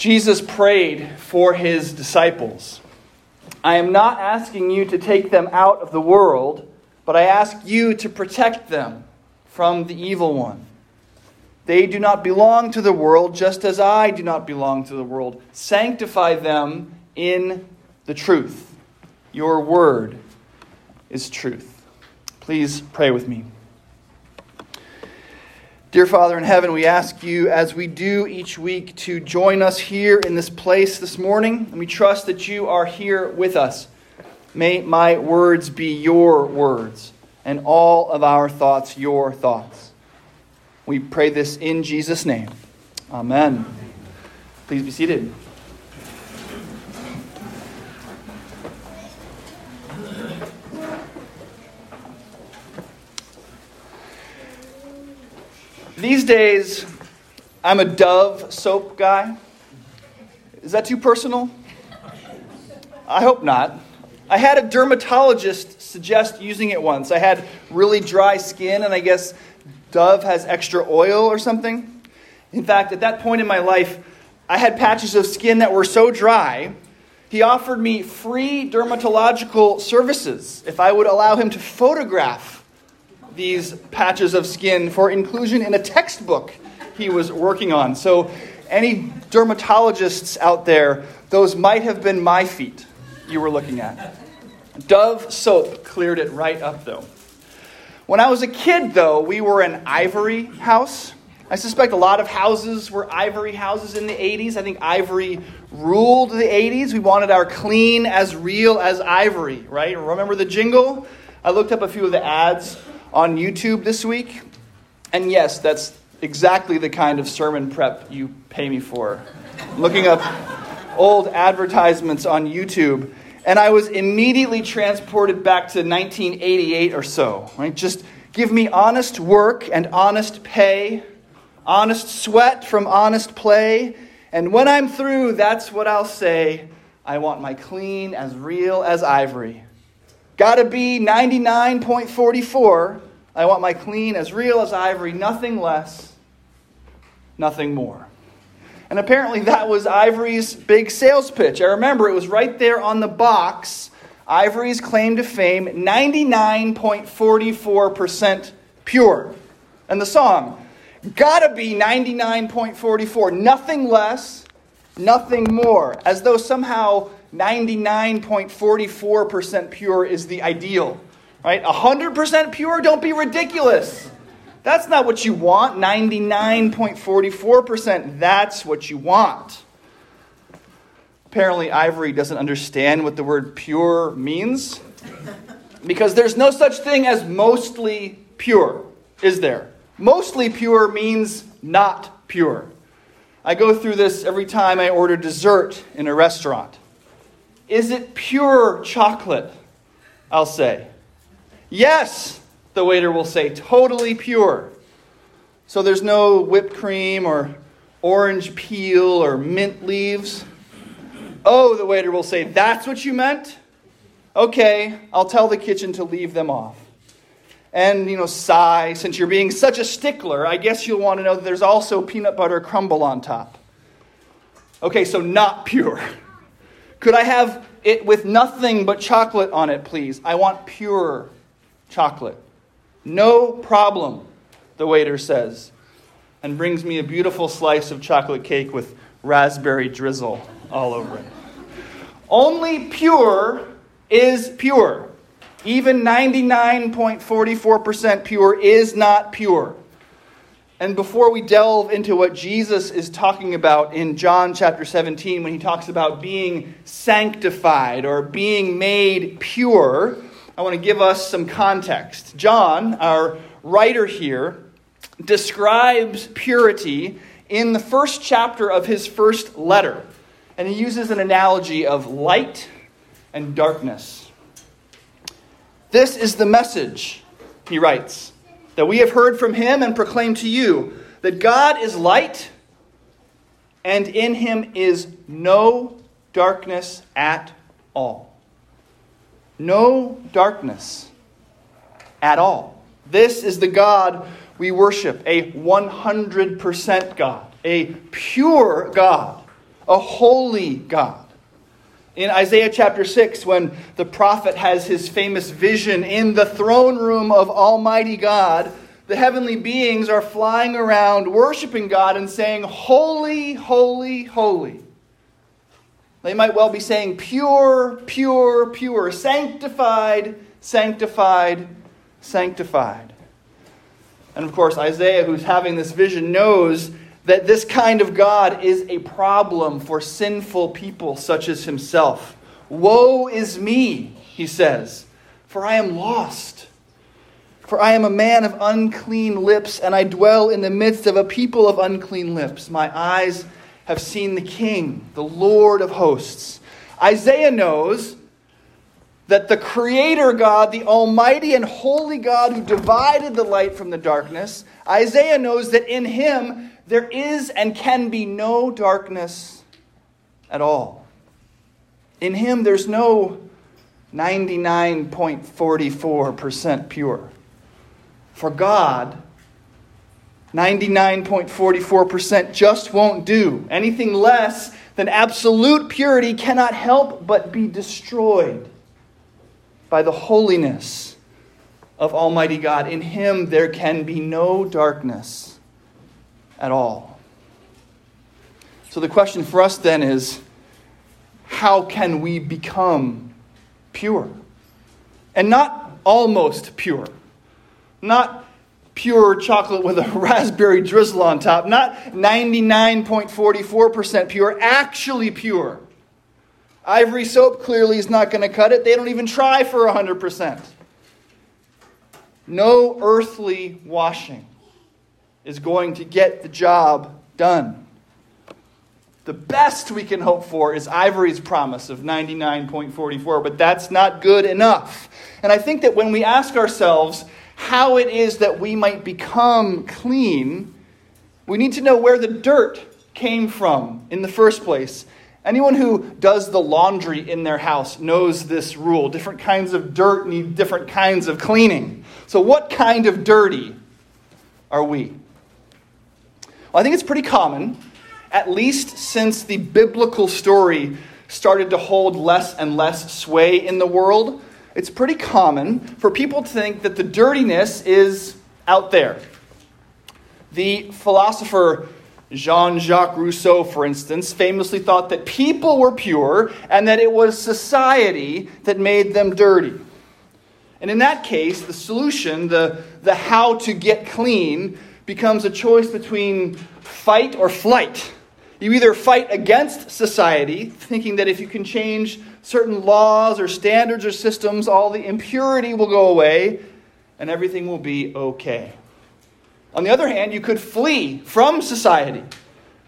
Jesus prayed for his disciples. I am not asking you to take them out of the world, but I ask you to protect them from the evil one. They do not belong to the world, just as I do not belong to the world. Sanctify them in the truth. Your word is truth. Please pray with me. Dear Father in heaven, we ask you, as we do each week, to join us here in this place this morning. And we trust that you are here with us. May my words be your words, and all of our thoughts your thoughts. We pray this in Jesus' name. Amen. Please be seated. These days, I'm a Dove soap guy. Is that too personal? I hope not. I had a dermatologist suggest using it once. I had really dry skin, and I guess Dove has extra oil or something. In fact, at that point in my life, I had patches of skin that were so dry, he offered me free dermatological services if I would allow him to photograph these patches of skin for inclusion in a textbook he was working on. So, any dermatologists out there, those might have been my feet you were looking at. Dove soap cleared it right up, though. When I was a kid, though, we were an ivory house. I suspect a lot of houses were ivory houses in the 80s. I think ivory ruled the 80s. We wanted our clean as real as ivory, right? Remember the jingle? I looked up a few of the ads on YouTube this week. And yes, that's exactly the kind of sermon prep you pay me for. Looking up old advertisements on YouTube, and I was immediately transported back to 1988 or so. Right? Just give me honest work and honest pay, honest sweat from honest play, and when I'm through, that's what I'll say. I want my clean as real as ivory. Gotta be 99.44. I want my clean as real as ivory, nothing less, nothing more. And apparently that was Ivory's big sales pitch. I remember it was right there on the box. Ivory's claim to fame 99.44% pure. And the song, gotta be 99.44, nothing less, nothing more. As though somehow 99.44% pure is the ideal, right? 100% pure, don't be ridiculous. That's not what you want. 99.44%, that's what you want. Apparently, Ivory doesn't understand what the word pure means because there's no such thing as mostly pure, is there? Mostly pure means not pure. I go through this every time I order dessert in a restaurant. Is it pure chocolate? I'll say. Yes, the waiter will say, totally pure. So there's no whipped cream or orange peel or mint leaves. Oh, the waiter will say, that's what you meant? Okay, I'll tell the kitchen to leave them off. And, you know, sigh, since you're being such a stickler, I guess you'll want to know that there's also peanut butter crumble on top. Okay, so not pure. Could I have it with nothing but chocolate on it, please? I want pure chocolate. No problem, the waiter says, and brings me a beautiful slice of chocolate cake with raspberry drizzle all over it. Only pure is pure. Even 99.44% pure is not pure. And before we delve into what Jesus is talking about in John chapter 17, when he talks about being sanctified or being made pure, I want to give us some context. John, our writer here, describes purity in the first chapter of his first letter. And he uses an analogy of light and darkness. This is the message, he writes that we have heard from him and proclaim to you that God is light, and in him is no darkness at all. No darkness at all. This is the God we worship, a 100% God, a pure God, a holy God. In Isaiah chapter 6, when the prophet has his famous vision in the throne room of Almighty God, the heavenly beings are flying around worshiping God and saying, Holy, holy, holy. They might well be saying, Pure, pure, pure, sanctified, sanctified, sanctified. And of course, Isaiah, who's having this vision, knows that this kind of God is a problem for sinful people such as himself. Woe is me, he says, for I am lost. For I am a man of unclean lips, and I dwell in the midst of a people of unclean lips. My eyes have seen the King, the Lord of hosts. Isaiah knows that the Creator God, the Almighty and Holy God who divided the light from the darkness, Isaiah knows that in Him there is and can be no darkness at all. In Him there's no 99.44% pure. For God, 99.44% just won't do. Anything less than absolute purity cannot help but be destroyed by the holiness of Almighty God. In Him there can be no darkness at all. So the question for us then is how can we become pure? And not almost pure. Not pure chocolate with a raspberry drizzle on top. Not 99.44% pure, actually pure. Ivory soap clearly is not going to cut it. They don't even try for 100%. No earthly washing is going to get the job done. The best we can hope for is Ivory's promise of 99.44, but that's not good enough. And I think that when we ask ourselves how it is that we might become clean, we need to know where the dirt came from in the first place. Anyone who does the laundry in their house knows this rule. Different kinds of dirt need different kinds of cleaning. So, what kind of dirty are we? Well, I think it's pretty common, at least since the biblical story started to hold less and less sway in the world. It's pretty common for people to think that the dirtiness is out there. The philosopher Jean Jacques Rousseau, for instance, famously thought that people were pure and that it was society that made them dirty. And in that case, the solution, the, the how to get clean, becomes a choice between fight or flight. You either fight against society, thinking that if you can change certain laws or standards or systems, all the impurity will go away and everything will be okay. On the other hand, you could flee from society,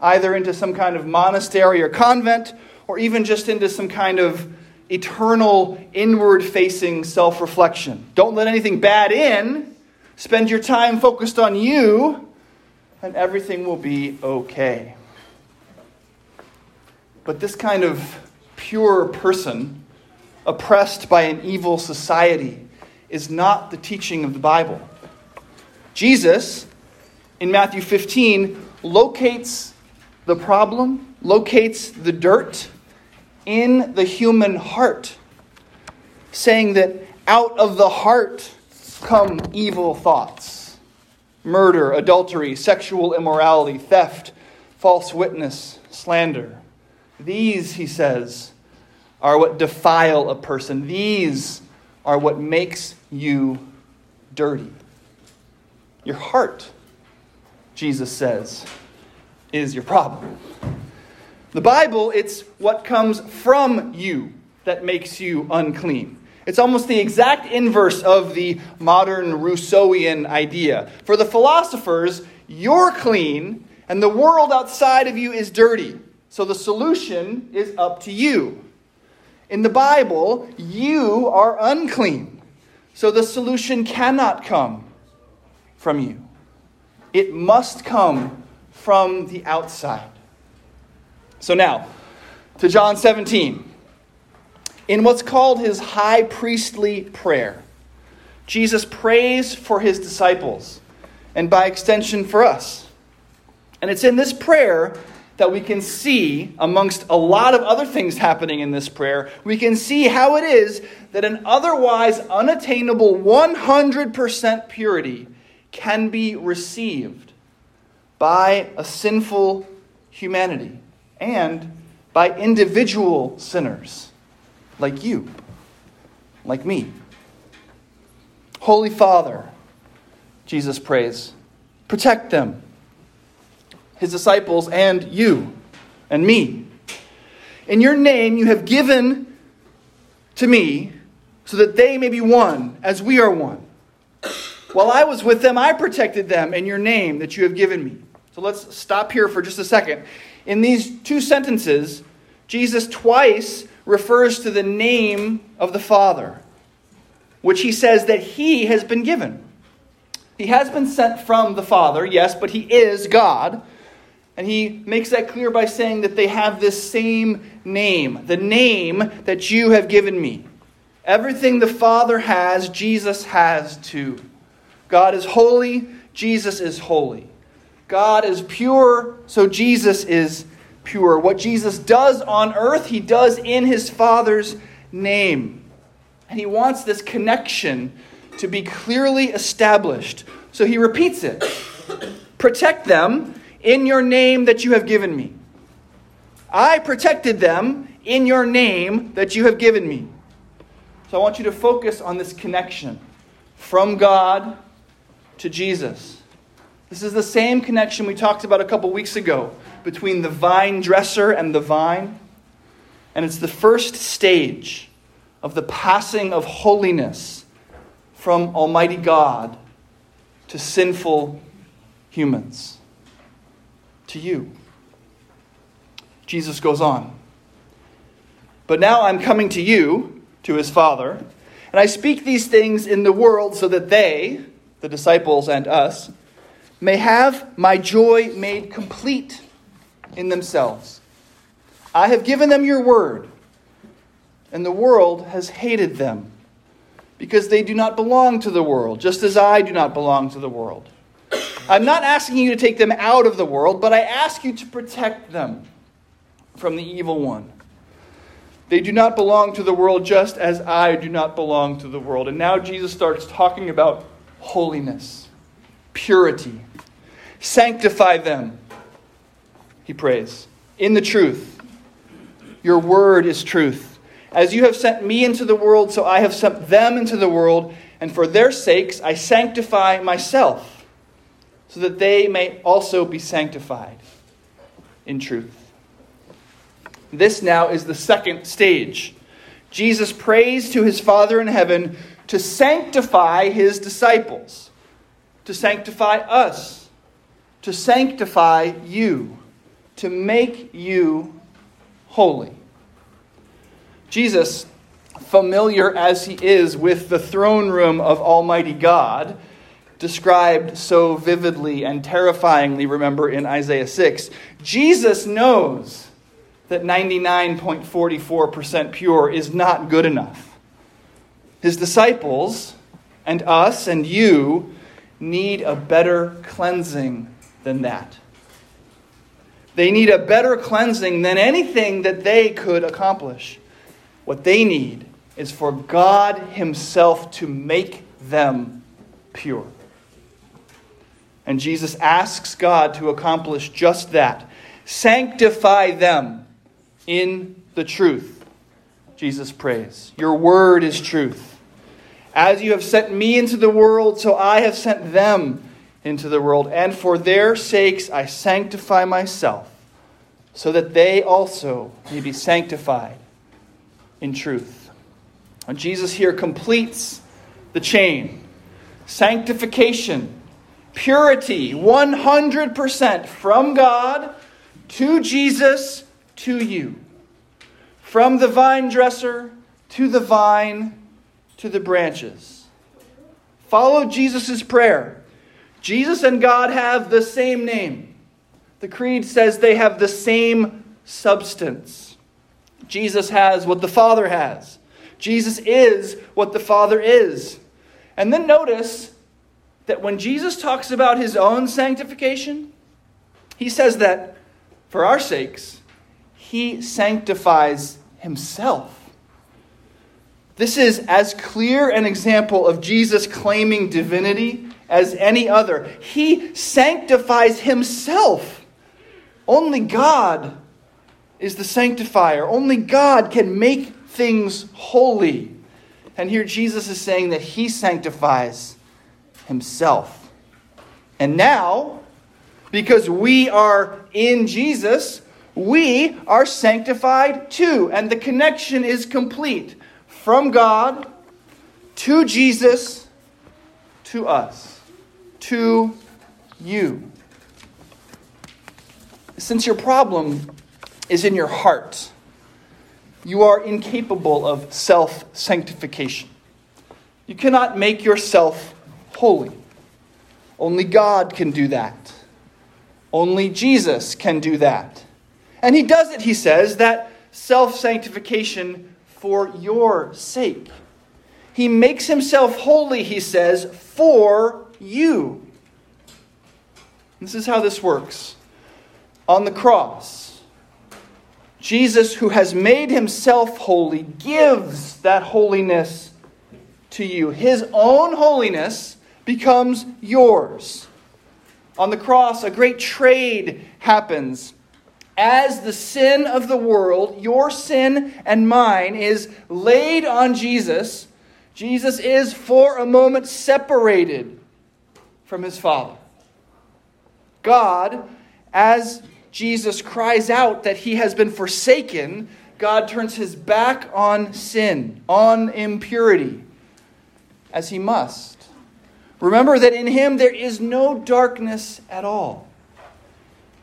either into some kind of monastery or convent, or even just into some kind of eternal, inward facing self reflection. Don't let anything bad in. Spend your time focused on you, and everything will be okay. But this kind of pure person, oppressed by an evil society, is not the teaching of the Bible. Jesus, in Matthew 15, locates the problem, locates the dirt in the human heart, saying that out of the heart come evil thoughts murder, adultery, sexual immorality, theft, false witness, slander. These, he says, are what defile a person. These are what makes you dirty. Your heart, Jesus says, is your problem. The Bible, it's what comes from you that makes you unclean. It's almost the exact inverse of the modern Rousseauian idea. For the philosophers, you're clean and the world outside of you is dirty. So the solution is up to you. In the Bible, you are unclean. So the solution cannot come from you. It must come from the outside. So now, to John 17. In what's called his high priestly prayer, Jesus prays for his disciples and by extension for us. And it's in this prayer that we can see, amongst a lot of other things happening in this prayer, we can see how it is that an otherwise unattainable 100% purity can be received by a sinful humanity and by individual sinners like you, like me. Holy Father, Jesus prays, protect them, his disciples, and you and me. In your name you have given to me so that they may be one as we are one. While I was with them, I protected them in your name that you have given me. So let's stop here for just a second. In these two sentences, Jesus twice refers to the name of the Father, which he says that he has been given. He has been sent from the Father, yes, but he is God. And he makes that clear by saying that they have this same name, the name that you have given me. Everything the Father has, Jesus has too. God is holy, Jesus is holy. God is pure, so Jesus is pure. What Jesus does on earth, he does in his Father's name. And he wants this connection to be clearly established. So he repeats it Protect them in your name that you have given me. I protected them in your name that you have given me. So I want you to focus on this connection from God to Jesus. This is the same connection we talked about a couple weeks ago between the vine dresser and the vine. And it's the first stage of the passing of holiness from Almighty God to sinful humans, to you. Jesus goes on. But now I'm coming to you, to his Father, and I speak these things in the world so that they, the disciples and us, may have my joy made complete in themselves. I have given them your word, and the world has hated them because they do not belong to the world, just as I do not belong to the world. I'm not asking you to take them out of the world, but I ask you to protect them from the evil one. They do not belong to the world just as I do not belong to the world. And now Jesus starts talking about holiness, purity. Sanctify them, he prays, in the truth. Your word is truth. As you have sent me into the world, so I have sent them into the world, and for their sakes I sanctify myself, so that they may also be sanctified in truth. This now is the second stage. Jesus prays to his Father in heaven to sanctify his disciples, to sanctify us, to sanctify you, to make you holy. Jesus, familiar as he is with the throne room of Almighty God, described so vividly and terrifyingly, remember in Isaiah 6, Jesus knows that 99.44% pure is not good enough. His disciples and us and you need a better cleansing than that. They need a better cleansing than anything that they could accomplish. What they need is for God Himself to make them pure. And Jesus asks God to accomplish just that sanctify them in the truth. Jesus prays. Your word is truth. As you have sent me into the world, so I have sent them into the world. And for their sakes I sanctify myself, so that they also may be sanctified in truth. And Jesus here completes the chain sanctification, purity, 100% from God to Jesus to you. From the vine dresser to the vine to the branches. Follow Jesus' prayer. Jesus and God have the same name. The Creed says they have the same substance. Jesus has what the Father has. Jesus is what the Father is. And then notice that when Jesus talks about his own sanctification, he says that for our sakes, he sanctifies himself. This is as clear an example of Jesus claiming divinity as any other. He sanctifies himself. Only God is the sanctifier. Only God can make things holy. And here Jesus is saying that he sanctifies himself. And now, because we are in Jesus, we are sanctified too. And the connection is complete from God to Jesus to us, to you. Since your problem is in your heart, you are incapable of self sanctification. You cannot make yourself holy. Only God can do that. Only Jesus can do that. And he does it, he says, that self sanctification for your sake. He makes himself holy, he says, for you. This is how this works. On the cross, Jesus, who has made himself holy, gives that holiness to you. His own holiness becomes yours. On the cross, a great trade happens. As the sin of the world, your sin and mine, is laid on Jesus, Jesus is for a moment separated from his Father. God, as Jesus cries out that he has been forsaken, God turns his back on sin, on impurity, as he must. Remember that in him there is no darkness at all.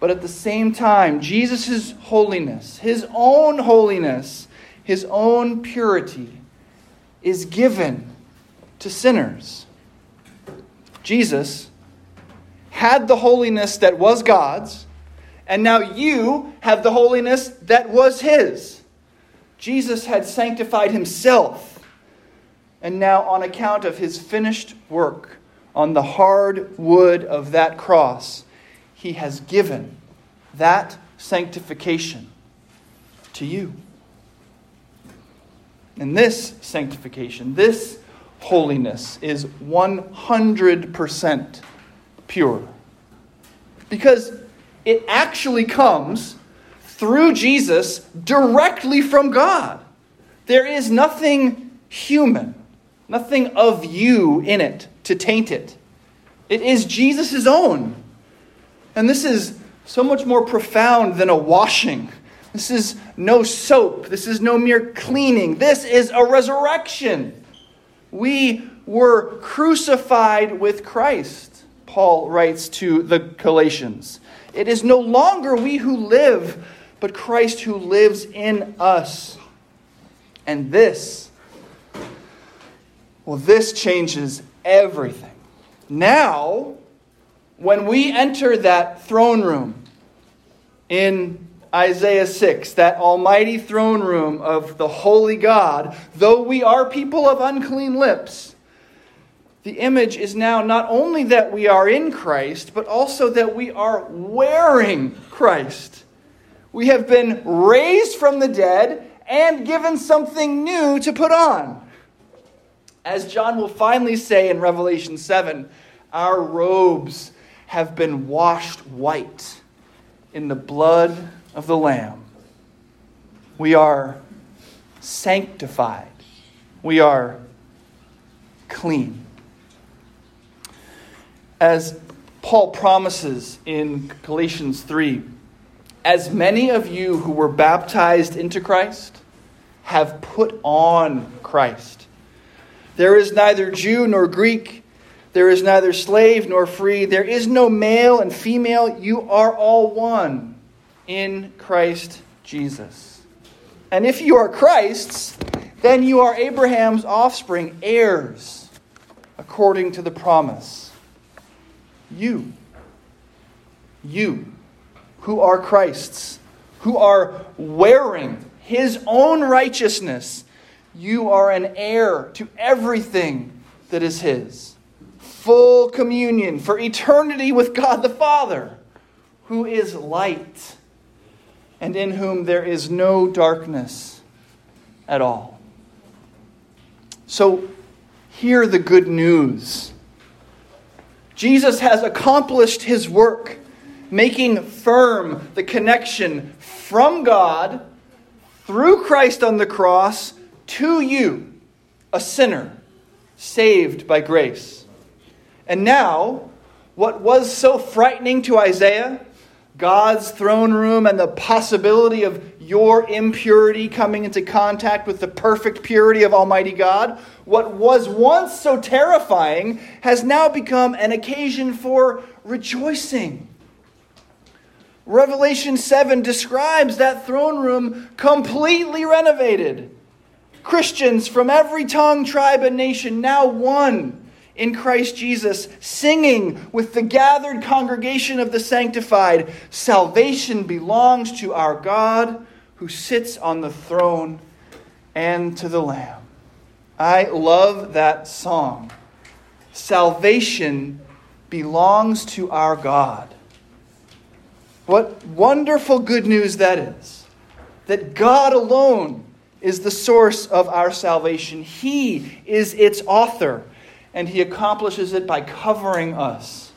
But at the same time, Jesus' holiness, his own holiness, his own purity, is given to sinners. Jesus had the holiness that was God's, and now you have the holiness that was his. Jesus had sanctified himself, and now, on account of his finished work on the hard wood of that cross, he has given that sanctification to you. And this sanctification, this holiness, is 100% pure. Because it actually comes through Jesus directly from God. There is nothing human, nothing of you in it to taint it. It is Jesus' own. And this is so much more profound than a washing. This is no soap. This is no mere cleaning. This is a resurrection. We were crucified with Christ. Paul writes to the Galatians. It is no longer we who live, but Christ who lives in us. And this, well, this changes everything. Now, when we enter that throne room in Isaiah 6, that almighty throne room of the holy God, though we are people of unclean lips, the image is now not only that we are in Christ, but also that we are wearing Christ. We have been raised from the dead and given something new to put on. As John will finally say in Revelation 7, our robes have been washed white in the blood of the Lamb. We are sanctified. We are clean as Paul promises in Galatians 3 as many of you who were baptized into Christ have put on Christ. There is neither Jew nor Greek, there is neither slave nor free, there is no male and female. You are all one in Christ Jesus. And if you are Christ's, then you are Abraham's offspring, heirs, according to the promise. You. You, who are Christ's, who are wearing his own righteousness, you are an heir to everything that is his. Full communion for eternity with God the Father, who is light and in whom there is no darkness at all. So, hear the good news. Jesus has accomplished his work, making firm the connection from God through Christ on the cross to you, a sinner saved by grace. And now, what was so frightening to Isaiah, God's throne room and the possibility of your impurity coming into contact with the perfect purity of Almighty God, what was once so terrifying has now become an occasion for rejoicing. Revelation 7 describes that throne room completely renovated. Christians from every tongue, tribe, and nation now one in Christ Jesus, singing with the gathered congregation of the sanctified Salvation belongs to our God who sits on the throne and to the Lamb. I love that song. Salvation belongs to our God. What wonderful good news that is! That God alone is the source of our salvation, He is its author, and He accomplishes it by covering us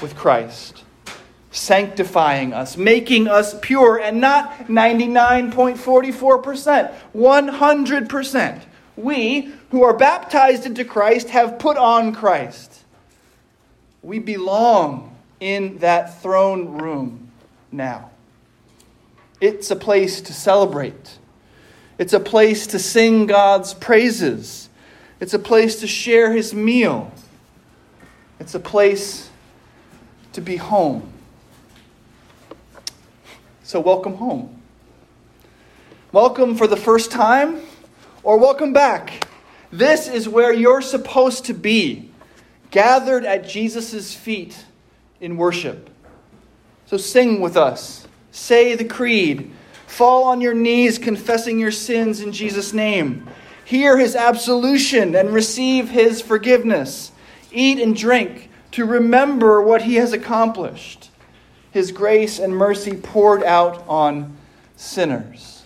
with Christ sanctifying us, making us pure, and not 99.44%, 100%. We, who are baptized into Christ, have put on Christ. We belong in that throne room now. It's a place to celebrate. It's a place to sing God's praises. It's a place to share his meal. It's a place to be home. So, welcome home. Welcome for the first time, or welcome back. This is where you're supposed to be, gathered at Jesus' feet in worship. So, sing with us, say the creed, fall on your knees, confessing your sins in Jesus' name. Hear his absolution and receive his forgiveness. Eat and drink to remember what he has accomplished his grace and mercy poured out on sinners.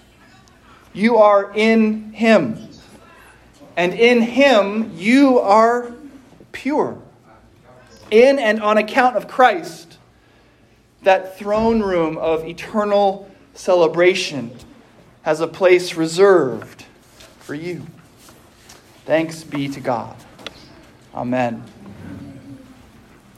You are in him, and in him you are pure. In and on account of Christ, that throne room of eternal celebration has a place reserved for you. Thanks be to God. Amen.